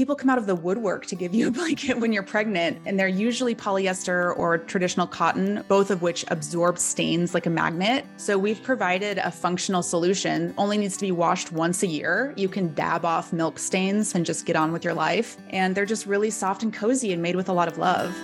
people come out of the woodwork to give you a blanket when you're pregnant, and they're usually polyester or traditional cotton, both of which absorb stains like a magnet. So we've provided a functional solution, only needs to be washed once a year. You can dab off milk stains and just get on with your life. And they're just really soft and cozy and made with a lot of love.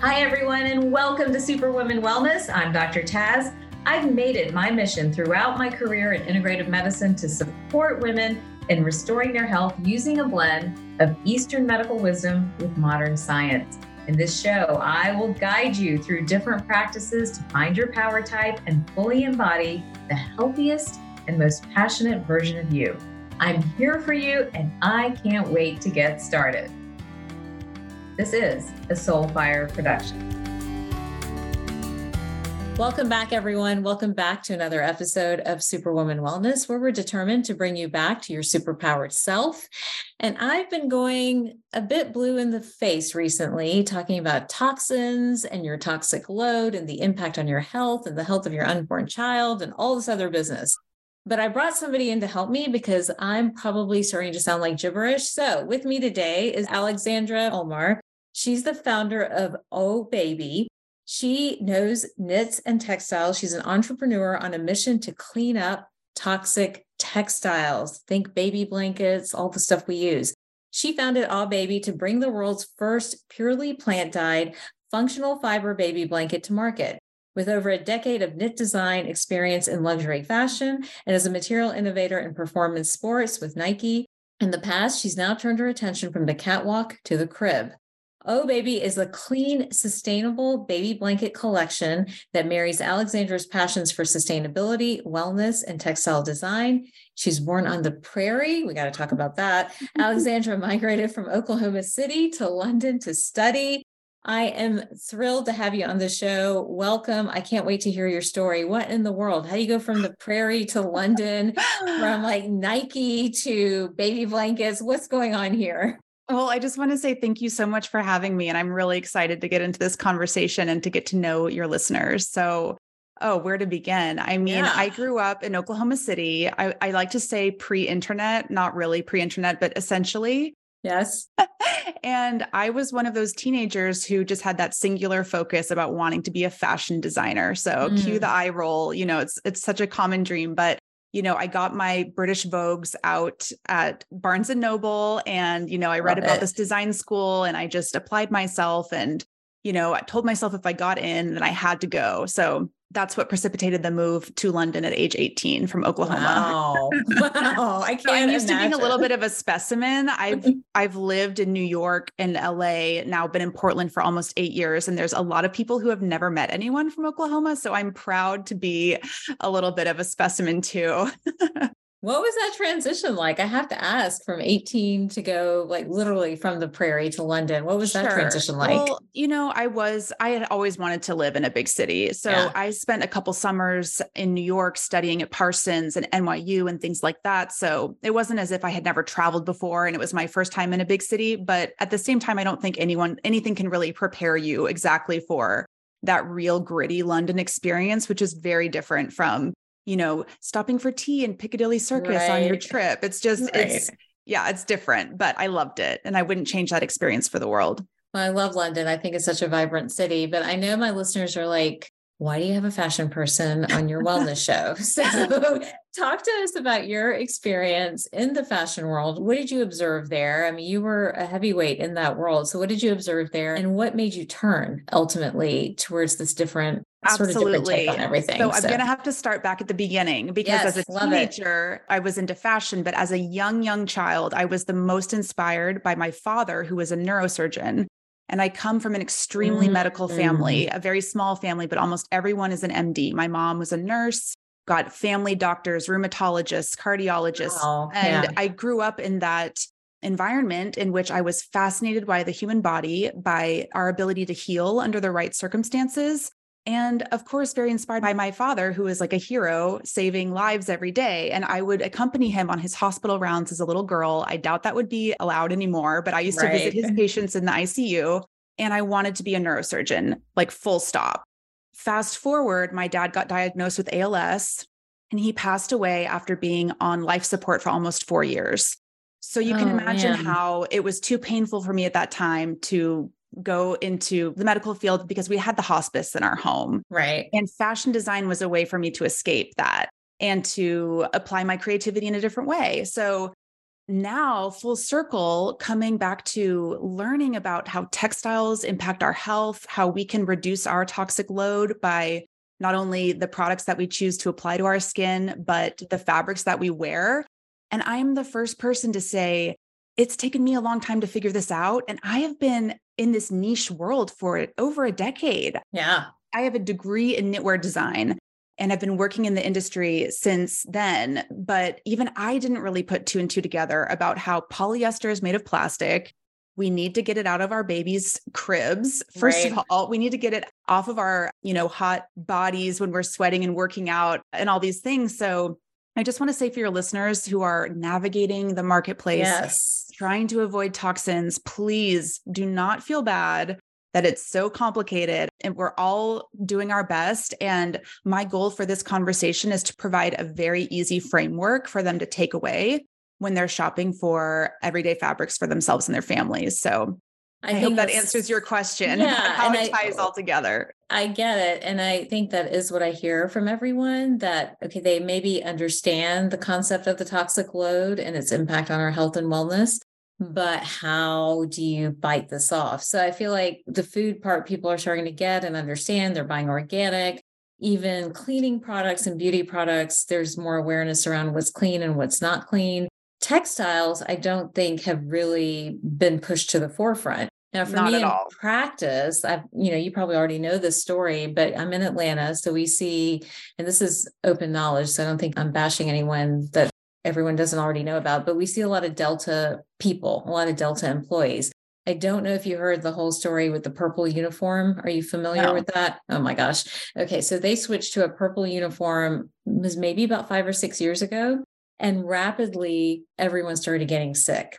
Hi, everyone, and welcome to Superwoman Wellness. I'm Dr. Taz. I've made it my mission throughout my career in integrative medicine to support women in restoring their health using a blend of Eastern medical wisdom with modern science. In this show, I will guide you through different practices to find your power type and fully embody the healthiest and most passionate version of you. I'm here for you and I can't wait to get started. This is a Soulfire production. Welcome back, everyone. Welcome back to another episode of Superwoman Wellness, where we're determined to bring you back to your superpowered self. And I've been going a bit blue in the face recently, talking about toxins and your toxic load and the impact on your health and the health of your unborn child and all this other business. But I brought somebody in to help me because I'm probably starting to sound like gibberish. So, with me today is Alexandra Ulmer. She's the founder of Oh Baby, she knows knits and textiles. She's an entrepreneur on a mission to clean up toxic textiles. Think baby blankets, all the stuff we use. She founded AU Baby to bring the world's first purely plant dyed functional fiber baby blanket to market. With over a decade of knit design experience in luxury fashion and as a material innovator in performance sports with Nike, in the past, she's now turned her attention from the catwalk to the crib. Oh Baby is a clean, sustainable baby blanket collection that marries Alexandra's passions for sustainability, wellness, and textile design. She's born on the prairie. We got to talk about that. Alexandra migrated from Oklahoma City to London to study. I am thrilled to have you on the show. Welcome. I can't wait to hear your story. What in the world? How do you go from the prairie to London, from like Nike to baby blankets? What's going on here? Well, I just want to say thank you so much for having me. And I'm really excited to get into this conversation and to get to know your listeners. So, oh, where to begin? I mean, yeah. I grew up in Oklahoma City. I, I like to say pre internet, not really pre internet, but essentially. Yes. and I was one of those teenagers who just had that singular focus about wanting to be a fashion designer. So mm. cue the eye roll. You know, it's it's such a common dream, but you know, I got my British Vogues out at Barnes and Noble and, you know, I read Love about it. this design school and I just applied myself and, you know, I told myself if I got in, then I had to go. So that's what precipitated the move to London at age 18 from Oklahoma. Wow. wow. I can't so I'm used imagine. to being a little bit of a specimen. I've I've lived in New York and LA, now been in Portland for almost 8 years and there's a lot of people who have never met anyone from Oklahoma, so I'm proud to be a little bit of a specimen too. What was that transition like? I have to ask from 18 to go like literally from the prairie to London. What was sure. that transition like? Well, you know, I was, I had always wanted to live in a big city. So yeah. I spent a couple summers in New York studying at Parsons and NYU and things like that. So it wasn't as if I had never traveled before and it was my first time in a big city. But at the same time, I don't think anyone, anything can really prepare you exactly for that real gritty London experience, which is very different from you know, stopping for tea in Piccadilly Circus right. on your trip. It's just, right. it's, yeah, it's different, but I loved it. And I wouldn't change that experience for the world. Well, I love London. I think it's such a vibrant city, but I know my listeners are like, why do you have a fashion person on your wellness show? So, talk to us about your experience in the fashion world. What did you observe there? I mean, you were a heavyweight in that world. So, what did you observe there? And what made you turn ultimately towards this different Absolutely. Sort of everything. So, so, I'm going to have to start back at the beginning because yes, as a teenager, I was into fashion, but as a young, young child, I was the most inspired by my father, who was a neurosurgeon. And I come from an extremely mm-hmm. medical family, a very small family, but almost everyone is an MD. My mom was a nurse, got family doctors, rheumatologists, cardiologists. Wow. And yeah. I grew up in that environment in which I was fascinated by the human body, by our ability to heal under the right circumstances, and of course, very inspired by my father, who is like a hero saving lives every day. And I would accompany him on his hospital rounds as a little girl. I doubt that would be allowed anymore, but I used right. to visit his patients in the ICU. And I wanted to be a neurosurgeon, like full stop. Fast forward, my dad got diagnosed with ALS and he passed away after being on life support for almost four years. So you can oh, imagine man. how it was too painful for me at that time to go into the medical field because we had the hospice in our home. Right. And fashion design was a way for me to escape that and to apply my creativity in a different way. So now, full circle, coming back to learning about how textiles impact our health, how we can reduce our toxic load by not only the products that we choose to apply to our skin, but the fabrics that we wear. And I'm the first person to say, it's taken me a long time to figure this out. And I have been in this niche world for over a decade. Yeah. I have a degree in knitwear design and I've been working in the industry since then. But even I didn't really put two and two together about how polyester is made of plastic. We need to get it out of our babies' cribs. First right. of all, we need to get it off of our, you know, hot bodies when we're sweating and working out and all these things. So I just want to say for your listeners who are navigating the marketplace, yes. trying to avoid toxins, please do not feel bad that it's so complicated and we're all doing our best. And my goal for this conversation is to provide a very easy framework for them to take away when they're shopping for everyday fabrics for themselves and their families. So I, I hope that answers your question yeah, how it ties I, all together. I get it. And I think that is what I hear from everyone that, okay, they maybe understand the concept of the toxic load and its impact on our health and wellness, but how do you bite this off? So I feel like the food part people are starting to get and understand. They're buying organic, even cleaning products and beauty products. There's more awareness around what's clean and what's not clean. Textiles, I don't think have really been pushed to the forefront. Now, for Not me in all. practice, I've, you know, you probably already know this story, but I'm in Atlanta. So we see, and this is open knowledge. So I don't think I'm bashing anyone that everyone doesn't already know about, but we see a lot of Delta people, a lot of Delta mm-hmm. employees. I don't know if you heard the whole story with the purple uniform. Are you familiar no. with that? Oh my gosh. Okay. So they switched to a purple uniform was maybe about five or six years ago. And rapidly everyone started getting sick.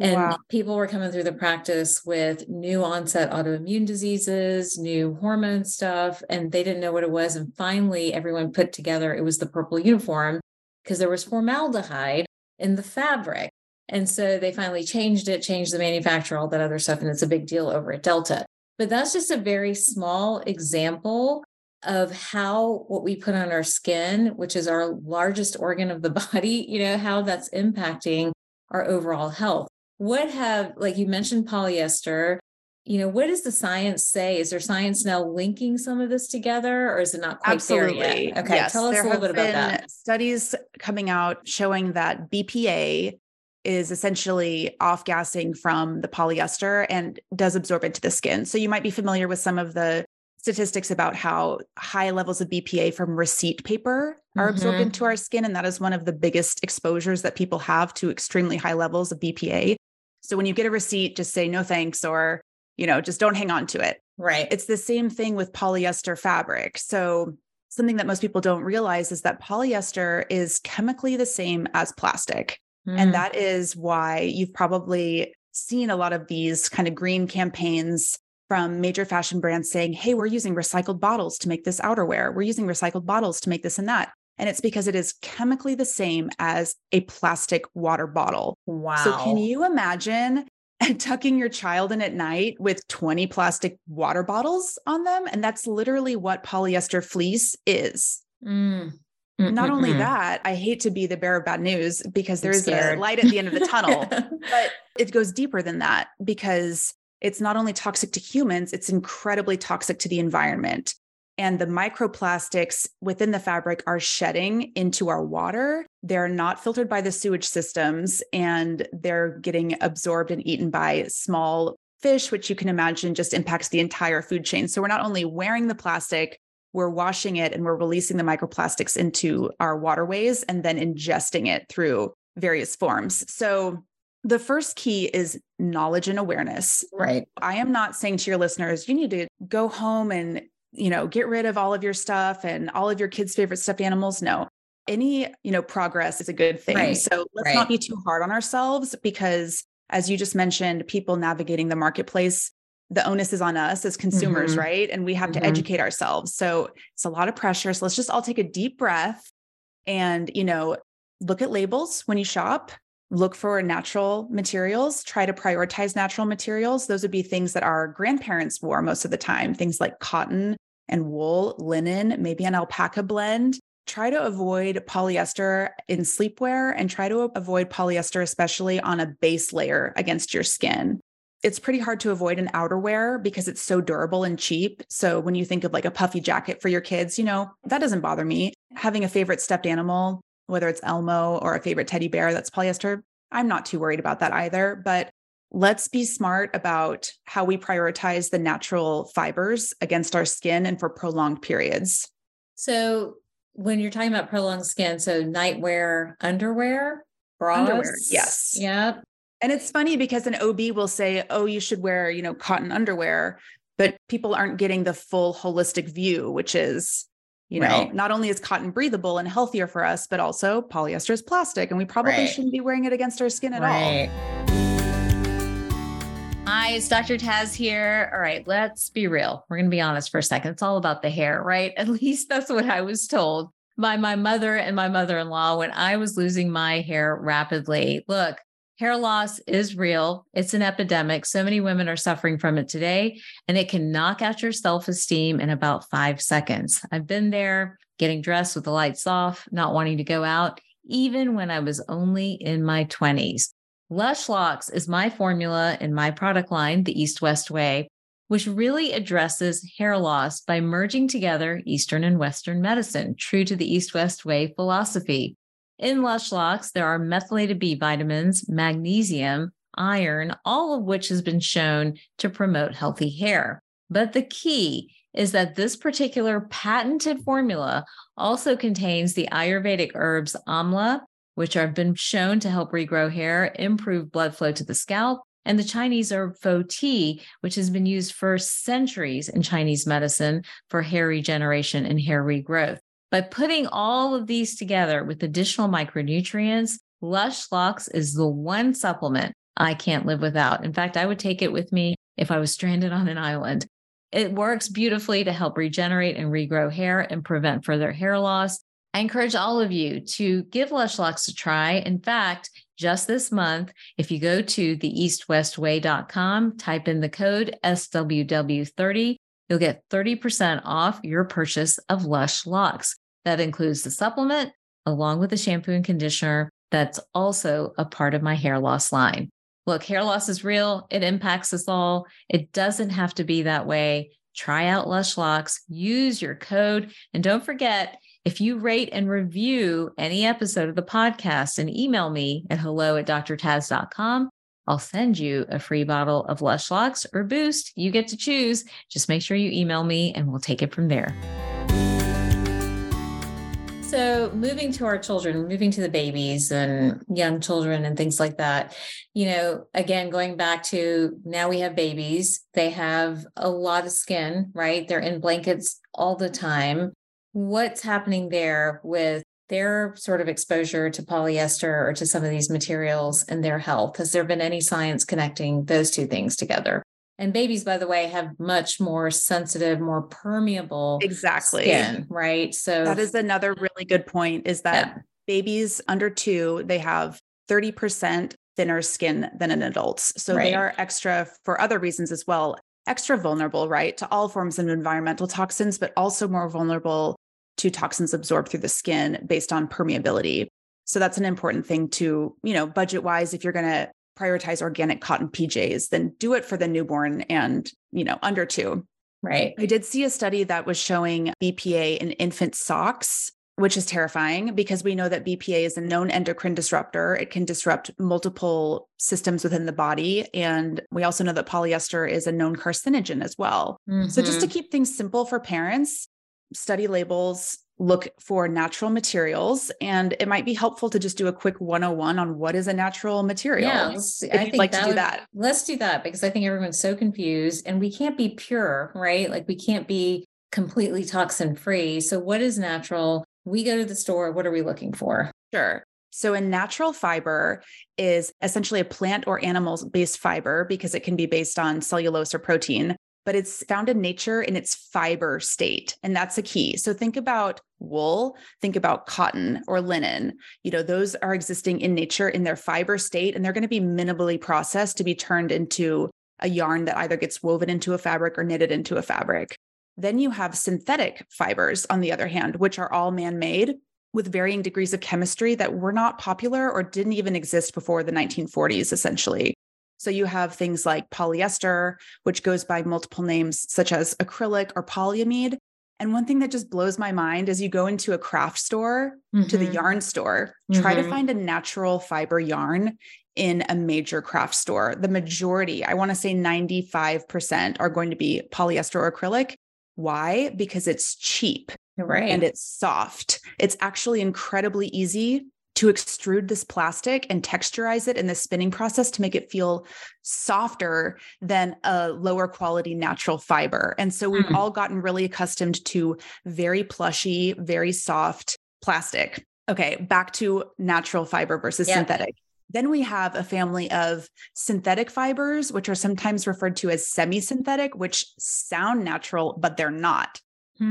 And wow. people were coming through the practice with new onset autoimmune diseases, new hormone stuff, and they didn't know what it was. And finally, everyone put together it was the purple uniform because there was formaldehyde in the fabric. And so they finally changed it, changed the manufacturer, all that other stuff. And it's a big deal over at Delta. But that's just a very small example of how what we put on our skin, which is our largest organ of the body, you know, how that's impacting our overall health. What have, like you mentioned, polyester, you know what does the science say is there science now linking some of this together or is it not quite Absolutely. there yet okay yes, tell us a little bit about that studies coming out showing that bpa is essentially off gassing from the polyester and does absorb into the skin so you might be familiar with some of the statistics about how high levels of bpa from receipt paper are mm-hmm. absorbed into our skin and that is one of the biggest exposures that people have to extremely high levels of bpa so when you get a receipt just say no thanks or you know, just don't hang on to it. Right. It's the same thing with polyester fabric. So, something that most people don't realize is that polyester is chemically the same as plastic. Mm. And that is why you've probably seen a lot of these kind of green campaigns from major fashion brands saying, Hey, we're using recycled bottles to make this outerwear. We're using recycled bottles to make this and that. And it's because it is chemically the same as a plastic water bottle. Wow. So, can you imagine and tucking your child in at night with 20 plastic water bottles on them. And that's literally what polyester fleece is. Mm. Not only that, I hate to be the bearer of bad news because there is a light at the end of the tunnel, but it goes deeper than that because it's not only toxic to humans, it's incredibly toxic to the environment. And the microplastics within the fabric are shedding into our water. They're not filtered by the sewage systems and they're getting absorbed and eaten by small fish, which you can imagine just impacts the entire food chain. So we're not only wearing the plastic, we're washing it and we're releasing the microplastics into our waterways and then ingesting it through various forms. So the first key is knowledge and awareness. Right. I am not saying to your listeners, you need to go home and you know, get rid of all of your stuff and all of your kids' favorite stuffed animals. No, any, you know, progress is a good thing. Right. So let's right. not be too hard on ourselves because, as you just mentioned, people navigating the marketplace, the onus is on us as consumers, mm-hmm. right? And we have mm-hmm. to educate ourselves. So it's a lot of pressure. So let's just all take a deep breath and, you know, look at labels when you shop look for natural materials, try to prioritize natural materials. Those would be things that our grandparents wore most of the time, things like cotton and wool, linen, maybe an alpaca blend. Try to avoid polyester in sleepwear and try to avoid polyester, especially on a base layer against your skin. It's pretty hard to avoid an outerwear because it's so durable and cheap. So when you think of like a puffy jacket for your kids, you know, that doesn't bother me. Having a favorite stuffed animal, whether it's Elmo or a favorite teddy bear that's polyester, I'm not too worried about that either. But let's be smart about how we prioritize the natural fibers against our skin and for prolonged periods. So, when you're talking about prolonged skin, so nightwear, underwear, bras, underwear, yes, yeah. And it's funny because an OB will say, "Oh, you should wear, you know, cotton underwear," but people aren't getting the full holistic view, which is you know, right. not only is cotton breathable and healthier for us, but also polyester is plastic, and we probably right. shouldn't be wearing it against our skin at right. all. Hi, it's Dr. Taz here. All right, let's be real. We're going to be honest for a second. It's all about the hair, right? At least that's what I was told by my mother and my mother in law when I was losing my hair rapidly. Look, hair loss is real, it's an epidemic. So many women are suffering from it today, and it can knock out your self esteem in about five seconds. I've been there getting dressed with the lights off, not wanting to go out, even when I was only in my 20s. Lush Locks is my formula in my product line, the East West Way, which really addresses hair loss by merging together Eastern and Western medicine, true to the East West Way philosophy. In Lush Locks, there are methylated B vitamins, magnesium, iron, all of which has been shown to promote healthy hair. But the key is that this particular patented formula also contains the Ayurvedic herbs amla which have been shown to help regrow hair, improve blood flow to the scalp, and the Chinese herb fo-ti, which has been used for centuries in Chinese medicine for hair regeneration and hair regrowth. By putting all of these together with additional micronutrients, Lush Locks is the one supplement I can't live without. In fact, I would take it with me if I was stranded on an island. It works beautifully to help regenerate and regrow hair and prevent further hair loss. I encourage all of you to give Lush Locks a try. In fact, just this month, if you go to theeastwestway.com, type in the code SWW30, you'll get 30% off your purchase of Lush Locks. That includes the supplement along with the shampoo and conditioner that's also a part of my hair loss line. Look, hair loss is real. It impacts us all. It doesn't have to be that way. Try out Lush Locks, use your code, and don't forget, if you rate and review any episode of the podcast and email me at hello at drtaz.com, I'll send you a free bottle of Lush Locks or Boost. You get to choose. Just make sure you email me and we'll take it from there. So, moving to our children, moving to the babies and young children and things like that, you know, again, going back to now we have babies, they have a lot of skin, right? They're in blankets all the time what's happening there with their sort of exposure to polyester or to some of these materials and their health? Has there been any science connecting those two things together? And babies, by the way, have much more sensitive, more permeable exactly skin, right? So that is another really good point is that yeah. babies under two, they have 30% thinner skin than an adults. So right. they are extra for other reasons as well extra vulnerable, right, to all forms of environmental toxins, but also more vulnerable to toxins absorbed through the skin based on permeability. So that's an important thing to, you know, budget wise, if you're going to prioritize organic cotton PJs, then do it for the newborn and, you know, under two. Right. I did see a study that was showing BPA in infant socks which is terrifying because we know that BPA is a known endocrine disruptor. It can disrupt multiple systems within the body. And we also know that polyester is a known carcinogen as well. Mm-hmm. So, just to mm-hmm. keep things simple for parents, study labels, look for natural materials. And it might be helpful to just do a quick 101 on what is a natural material. Yeah, if I you'd like to do would, that. Let's do that because I think everyone's so confused and we can't be pure, right? Like we can't be completely toxin free. So, what is natural? we go to the store, what are we looking for? Sure. So, a natural fiber is essentially a plant or animal based fiber because it can be based on cellulose or protein but it's found in nature in its fiber state. And that's a key. So think about wool, think about cotton or linen. You know, those are existing in nature in their fiber state, and they're going to be minimally processed to be turned into a yarn that either gets woven into a fabric or knitted into a fabric. Then you have synthetic fibers, on the other hand, which are all man made with varying degrees of chemistry that were not popular or didn't even exist before the 1940s, essentially. So you have things like polyester, which goes by multiple names such as acrylic or polyamide. And one thing that just blows my mind is you go into a craft store mm-hmm. to the mm-hmm. yarn store, mm-hmm. try to mm-hmm. find a natural fiber yarn in a major craft store. The majority, I want to say 95%, are going to be polyester or acrylic. Why? Because it's cheap. Right. And it's soft. It's actually incredibly easy to extrude this plastic and texturize it in the spinning process to make it feel softer than a lower quality natural fiber. And so we've mm. all gotten really accustomed to very plushy, very soft plastic. Okay, back to natural fiber versus yep. synthetic. Then we have a family of synthetic fibers, which are sometimes referred to as semi synthetic, which sound natural, but they're not.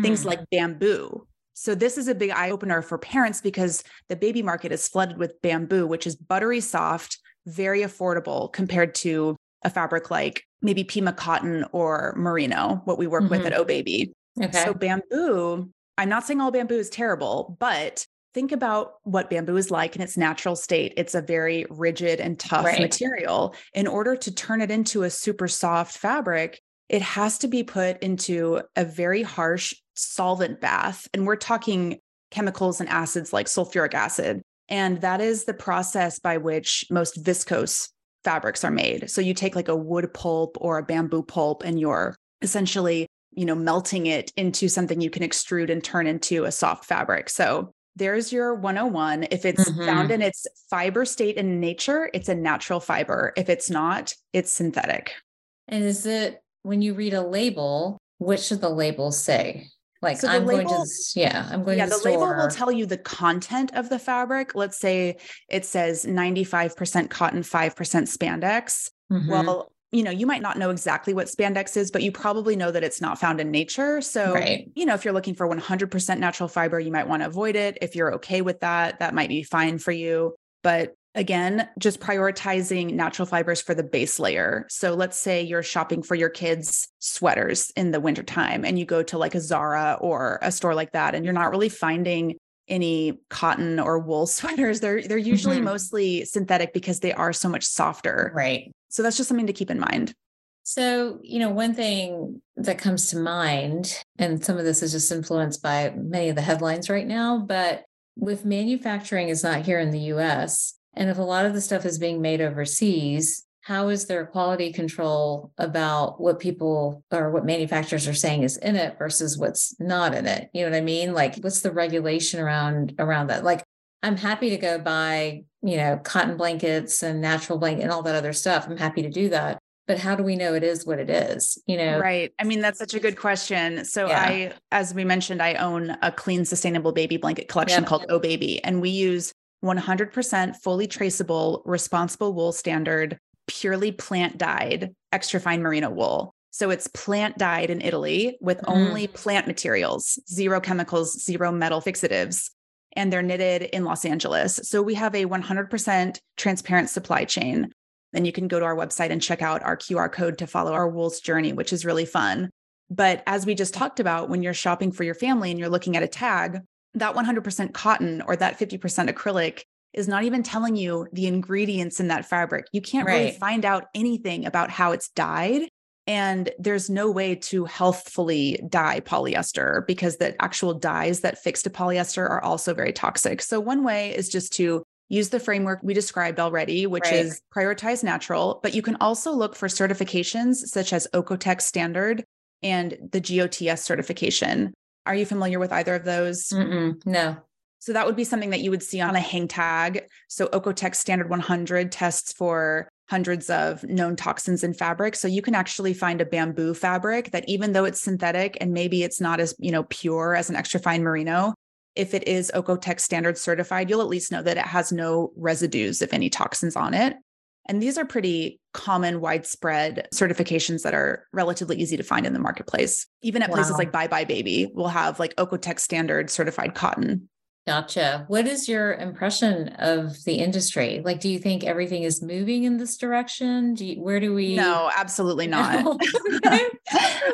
Things hmm. like bamboo, so this is a big eye opener for parents because the baby market is flooded with bamboo, which is buttery soft, very affordable compared to a fabric like maybe Pima cotton or merino, what we work mm-hmm. with at. Oh Baby. Okay. So bamboo, I'm not saying all bamboo is terrible, but think about what bamboo is like in its natural state. It's a very rigid and tough right. material. In order to turn it into a super soft fabric, it has to be put into a very harsh solvent bath. And we're talking chemicals and acids like sulfuric acid. And that is the process by which most viscose fabrics are made. So you take like a wood pulp or a bamboo pulp and you're essentially, you know, melting it into something you can extrude and turn into a soft fabric. So there's your 101. If it's mm-hmm. found in its fiber state in nature, it's a natural fiber. If it's not, it's synthetic. And is it when you read a label, what should the label say? Like so I'm label, going to, yeah, I'm going yeah, to the, the label will tell you the content of the fabric. Let's say it says 95% cotton, 5% spandex. Mm-hmm. Well, you know, you might not know exactly what spandex is, but you probably know that it's not found in nature. So, right. you know, if you're looking for 100% natural fiber, you might want to avoid it. If you're okay with that, that might be fine for you. But again, just prioritizing natural fibers for the base layer. So let's say you're shopping for your kids' sweaters in the wintertime and you go to like a Zara or a store like that and you're not really finding any cotton or wool sweaters. They're they're usually mm-hmm. mostly synthetic because they are so much softer. Right. So that's just something to keep in mind. So, you know, one thing that comes to mind, and some of this is just influenced by many of the headlines right now, but with manufacturing is not here in the US, and if a lot of the stuff is being made overseas, how is there quality control about what people or what manufacturers are saying is in it versus what's not in it? You know what I mean? Like what's the regulation around around that? Like I'm happy to go buy, you know, cotton blankets and natural blanket and all that other stuff. I'm happy to do that. But how do we know it is what it is? You know? Right. I mean, that's such a good question. So yeah. I, as we mentioned, I own a clean, sustainable baby blanket collection called Oh Baby. And we use 100% fully traceable, responsible wool standard, purely plant dyed, extra fine merino wool. So it's plant dyed in Italy with mm. only plant materials, zero chemicals, zero metal fixatives, and they're knitted in Los Angeles. So we have a 100% transparent supply chain. Then you can go to our website and check out our QR code to follow our wool's journey, which is really fun. But as we just talked about, when you're shopping for your family and you're looking at a tag, that 100% cotton or that 50% acrylic is not even telling you the ingredients in that fabric. You can't right. really find out anything about how it's dyed. And there's no way to healthfully dye polyester because the actual dyes that fix to polyester are also very toxic. So, one way is just to use the framework we described already, which right. is prioritize natural, but you can also look for certifications such as Oeko-Tex standard and the GOTS certification. Are you familiar with either of those? Mm-mm, no. So that would be something that you would see on a hang tag. So Oeko-Tex Standard 100 tests for hundreds of known toxins in fabric. So you can actually find a bamboo fabric that even though it's synthetic and maybe it's not as, you know, pure as an extra fine merino, if it is Oeko-Tex standard certified, you'll at least know that it has no residues of any toxins on it. And these are pretty common, widespread certifications that are relatively easy to find in the marketplace. Even at wow. places like buybuy Baby, we'll have like Oeko-Tex standard certified cotton. Gotcha. What is your impression of the industry? Like, do you think everything is moving in this direction? Do you, where do we? No, absolutely not.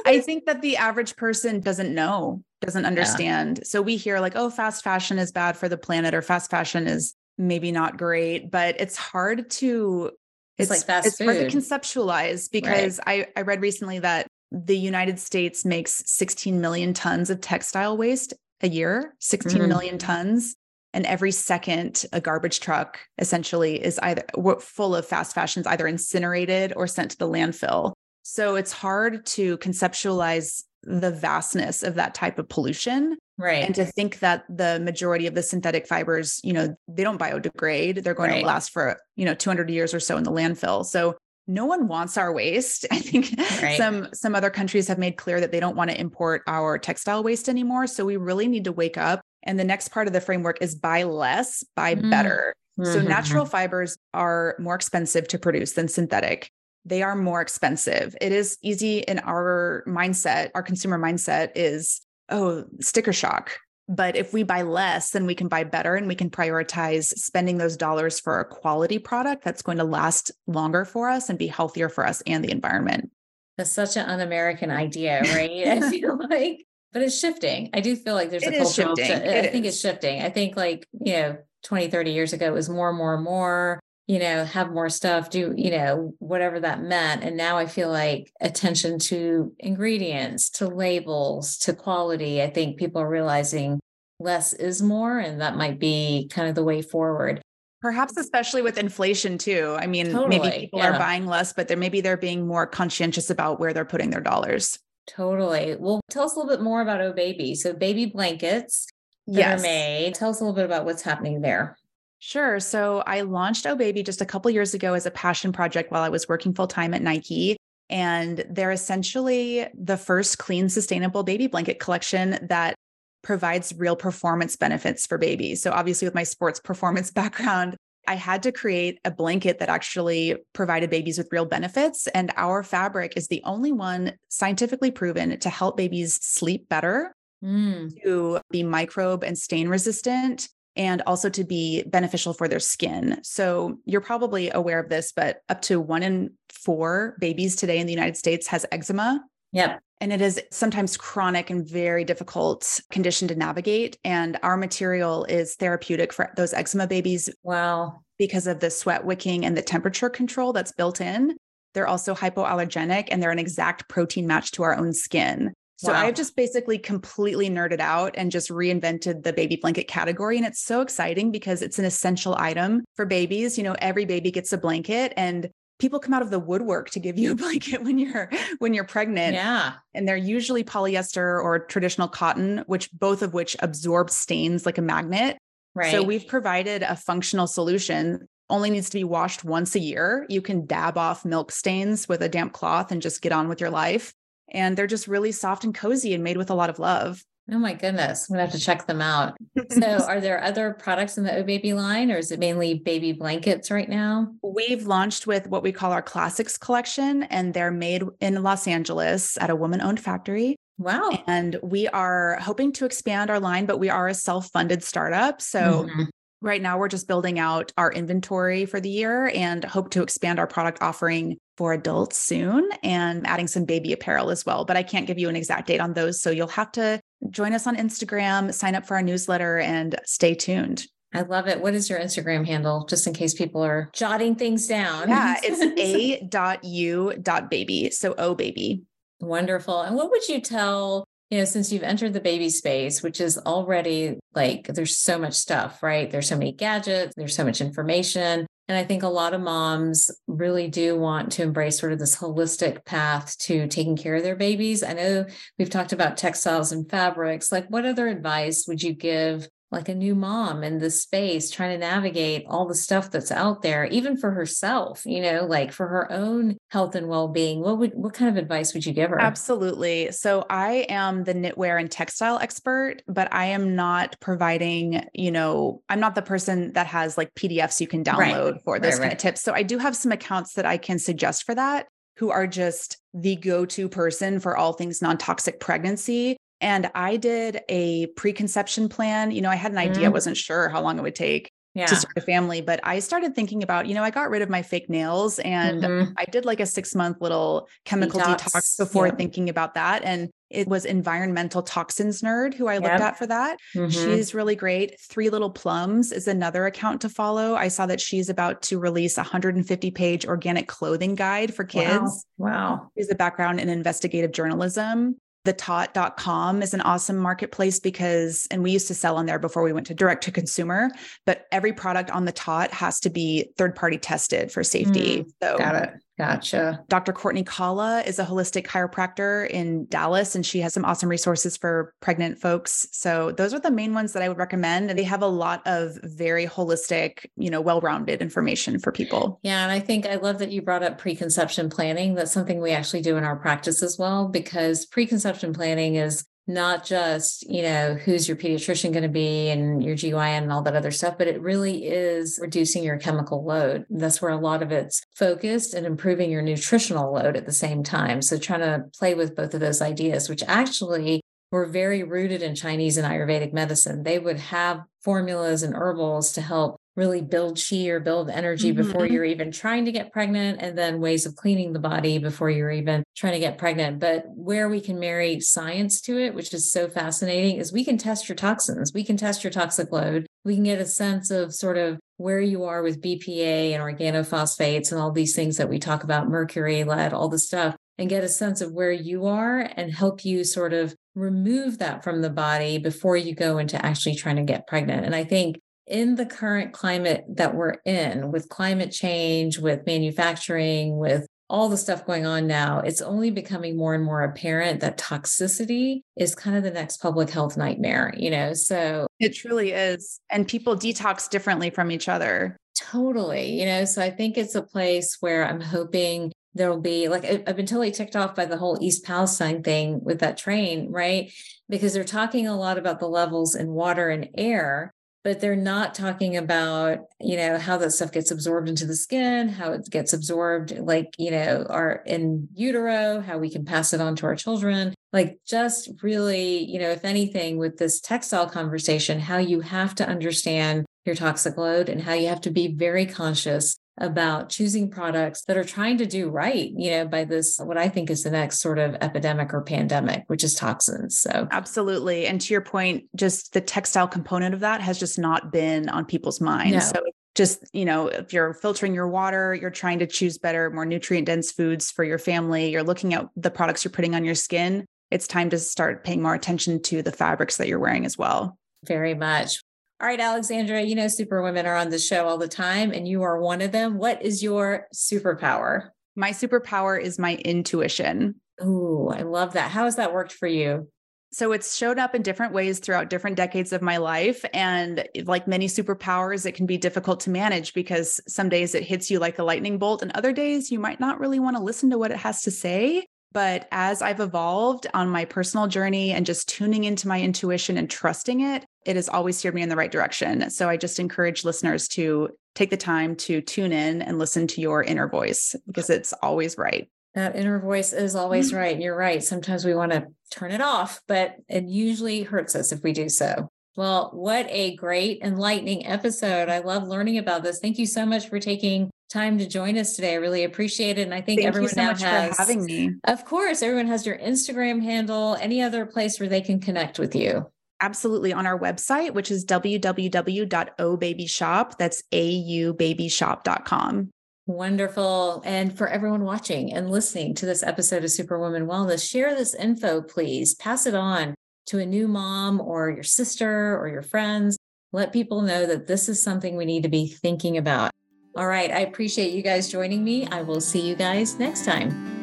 I think that the average person doesn't know, doesn't understand. Yeah. So we hear like, oh, fast fashion is bad for the planet, or fast fashion is maybe not great, but it's hard to. It's, it's like fast it's food. hard to conceptualize because right. I, I read recently that the United States makes 16 million tons of textile waste a year, 16 mm-hmm. million tons. And every second, a garbage truck essentially is either full of fast fashions, either incinerated or sent to the landfill. So it's hard to conceptualize the vastness of that type of pollution. Right. And to think that the majority of the synthetic fibers, you know, they don't biodegrade. They're going right. to last for, you know, 200 years or so in the landfill. So no one wants our waste. I think right. some some other countries have made clear that they don't want to import our textile waste anymore. So we really need to wake up. And the next part of the framework is buy less, buy mm. better. Mm-hmm. So natural fibers are more expensive to produce than synthetic. They are more expensive. It is easy in our mindset, our consumer mindset is, oh, sticker shock. But if we buy less, then we can buy better and we can prioritize spending those dollars for a quality product that's going to last longer for us and be healthier for us and the environment. That's such an un American idea, right? I feel like, but it's shifting. I do feel like there's it a cultural shift. I think it's shifting. I think like, you know, 20, 30 years ago, it was more, more, more, you know, have more stuff, do, you know, whatever that meant. And now I feel like attention to ingredients, to labels, to quality. I think people are realizing less is more, and that might be kind of the way forward. Perhaps especially with inflation too. I mean, totally, maybe people yeah. are buying less, but they're maybe they're being more conscientious about where they're putting their dollars. Totally. Well, tell us a little bit more about Oh Baby. So baby blankets that yes. are made. Tell us a little bit about what's happening there. Sure. So I launched Oh Baby just a couple years ago as a passion project while I was working full time at Nike. And they're essentially the first clean, sustainable baby blanket collection that provides real performance benefits for babies. So, obviously, with my sports performance background, I had to create a blanket that actually provided babies with real benefits. And our fabric is the only one scientifically proven to help babies sleep better, mm. to be microbe and stain resistant, and also to be beneficial for their skin. So you're probably aware of this, but up to one in four babies today in the United States has eczema. Yep. And it is sometimes chronic and very difficult condition to navigate. And our material is therapeutic for those eczema babies. Wow. Because of the sweat wicking and the temperature control that's built in. They're also hypoallergenic and they're an exact protein match to our own skin. So wow. I've just basically completely nerded out and just reinvented the baby blanket category. And it's so exciting because it's an essential item for babies. You know, every baby gets a blanket and people come out of the woodwork to give you a blanket when you're when you're pregnant. Yeah. And they're usually polyester or traditional cotton, which both of which absorb stains like a magnet. Right. So we've provided a functional solution only needs to be washed once a year. You can dab off milk stains with a damp cloth and just get on with your life and they're just really soft and cozy and made with a lot of love. Oh my goodness, I'm gonna have to check them out. so, are there other products in the AU Baby line, or is it mainly baby blankets right now? We've launched with what we call our classics collection, and they're made in Los Angeles at a woman owned factory. Wow. And we are hoping to expand our line, but we are a self funded startup. So, mm-hmm. Right now, we're just building out our inventory for the year and hope to expand our product offering for adults soon and adding some baby apparel as well. But I can't give you an exact date on those. So you'll have to join us on Instagram, sign up for our newsletter, and stay tuned. I love it. What is your Instagram handle, just in case people are jotting things down? Yeah, it's a dot u dot baby. So oh baby. Wonderful. And what would you tell you know, since you've entered the baby space, which is already like there's so much stuff, right? There's so many gadgets, there's so much information. And I think a lot of moms really do want to embrace sort of this holistic path to taking care of their babies. I know we've talked about textiles and fabrics. Like, what other advice would you give like a new mom in this space trying to navigate all the stuff that's out there even for herself you know like for her own health and well-being what would what kind of advice would you give her absolutely so i am the knitwear and textile expert but i am not providing you know i'm not the person that has like pdfs you can download right. for those right, kind right. of tips so i do have some accounts that i can suggest for that who are just the go-to person for all things non-toxic pregnancy and I did a preconception plan. You know, I had an idea, mm-hmm. wasn't sure how long it would take yeah. to start a family, but I started thinking about, you know, I got rid of my fake nails and mm-hmm. I did like a six month little chemical detox, detox before yeah. thinking about that. And it was environmental toxins nerd who I looked yep. at for that. Mm-hmm. She's really great. Three Little Plums is another account to follow. I saw that she's about to release a 150 page organic clothing guide for kids. Wow. wow. She has a background in investigative journalism thetot.com is an awesome marketplace because and we used to sell on there before we went to direct to consumer but every product on the tot has to be third party tested for safety. Mm, so got it Gotcha. Dr. Courtney Kalla is a holistic chiropractor in Dallas, and she has some awesome resources for pregnant folks. So those are the main ones that I would recommend. And they have a lot of very holistic, you know, well-rounded information for people. Yeah. And I think I love that you brought up preconception planning. That's something we actually do in our practice as well, because preconception planning is not just, you know, who's your pediatrician going to be and your GYN and all that other stuff, but it really is reducing your chemical load. That's where a lot of it's focused and improving your nutritional load at the same time. So trying to play with both of those ideas, which actually were very rooted in Chinese and Ayurvedic medicine. They would have formulas and herbals to help really build chi or build energy mm-hmm. before you're even trying to get pregnant, and then ways of cleaning the body before you're even trying to get pregnant. But where we can marry science to it, which is so fascinating, is we can test your toxins, we can test your toxic load, we can get a sense of sort of where you are with BPA and organophosphates and all these things that we talk about, mercury, lead, all the stuff, and get a sense of where you are and help you sort of remove that from the body before you go into actually trying to get pregnant. And I think in the current climate that we're in with climate change, with manufacturing, with all the stuff going on now, it's only becoming more and more apparent that toxicity is kind of the next public health nightmare, you know? So it truly is. And people detox differently from each other. Totally. You know, so I think it's a place where I'm hoping there'll be like I've been totally ticked off by the whole East Palestine thing with that train, right? Because they're talking a lot about the levels in water and air but they're not talking about you know how that stuff gets absorbed into the skin how it gets absorbed like you know our in utero how we can pass it on to our children. Like just really you know if anything with this textile conversation how you have to understand your toxic load and how you have to be very conscious about choosing products that are trying to do right, you know, by this, what I think is the next sort of epidemic or pandemic, which is toxins. So, absolutely. And to your point, just the textile component of that has just not been on people's minds. No. So, just, you know, if you're filtering your water, you're trying to choose better, more nutrient dense foods for your family, you're looking at the products you're putting on your skin, it's time to start paying more attention to the fabrics that you're wearing as well. Very much. All right, Alexandra, you know, superwomen are on the show all the time, and you are one of them. What is your superpower? My superpower is my intuition. Oh, I love that. How has that worked for you? So it's showed up in different ways throughout different decades of my life. And like many superpowers, it can be difficult to manage because some days it hits you like a lightning bolt, and other days you might not really want to listen to what it has to say. But as I've evolved on my personal journey and just tuning into my intuition and trusting it, it has always steered me in the right direction. So I just encourage listeners to take the time to tune in and listen to your inner voice because it's always right. That inner voice is always mm-hmm. right. You're right. Sometimes we want to turn it off, but it usually hurts us if we do so. Well, what a great enlightening episode. I love learning about this. Thank you so much for taking time to join us today. I really appreciate it. And I think Thank everyone so now has having me. Of course, everyone has your Instagram handle, any other place where they can connect with you. Absolutely on our website, which is www.aubabyshop. That's aubabyshop.com. Wonderful. And for everyone watching and listening to this episode of Superwoman Wellness, share this info, please. Pass it on to a new mom or your sister or your friends. Let people know that this is something we need to be thinking about. All right. I appreciate you guys joining me. I will see you guys next time.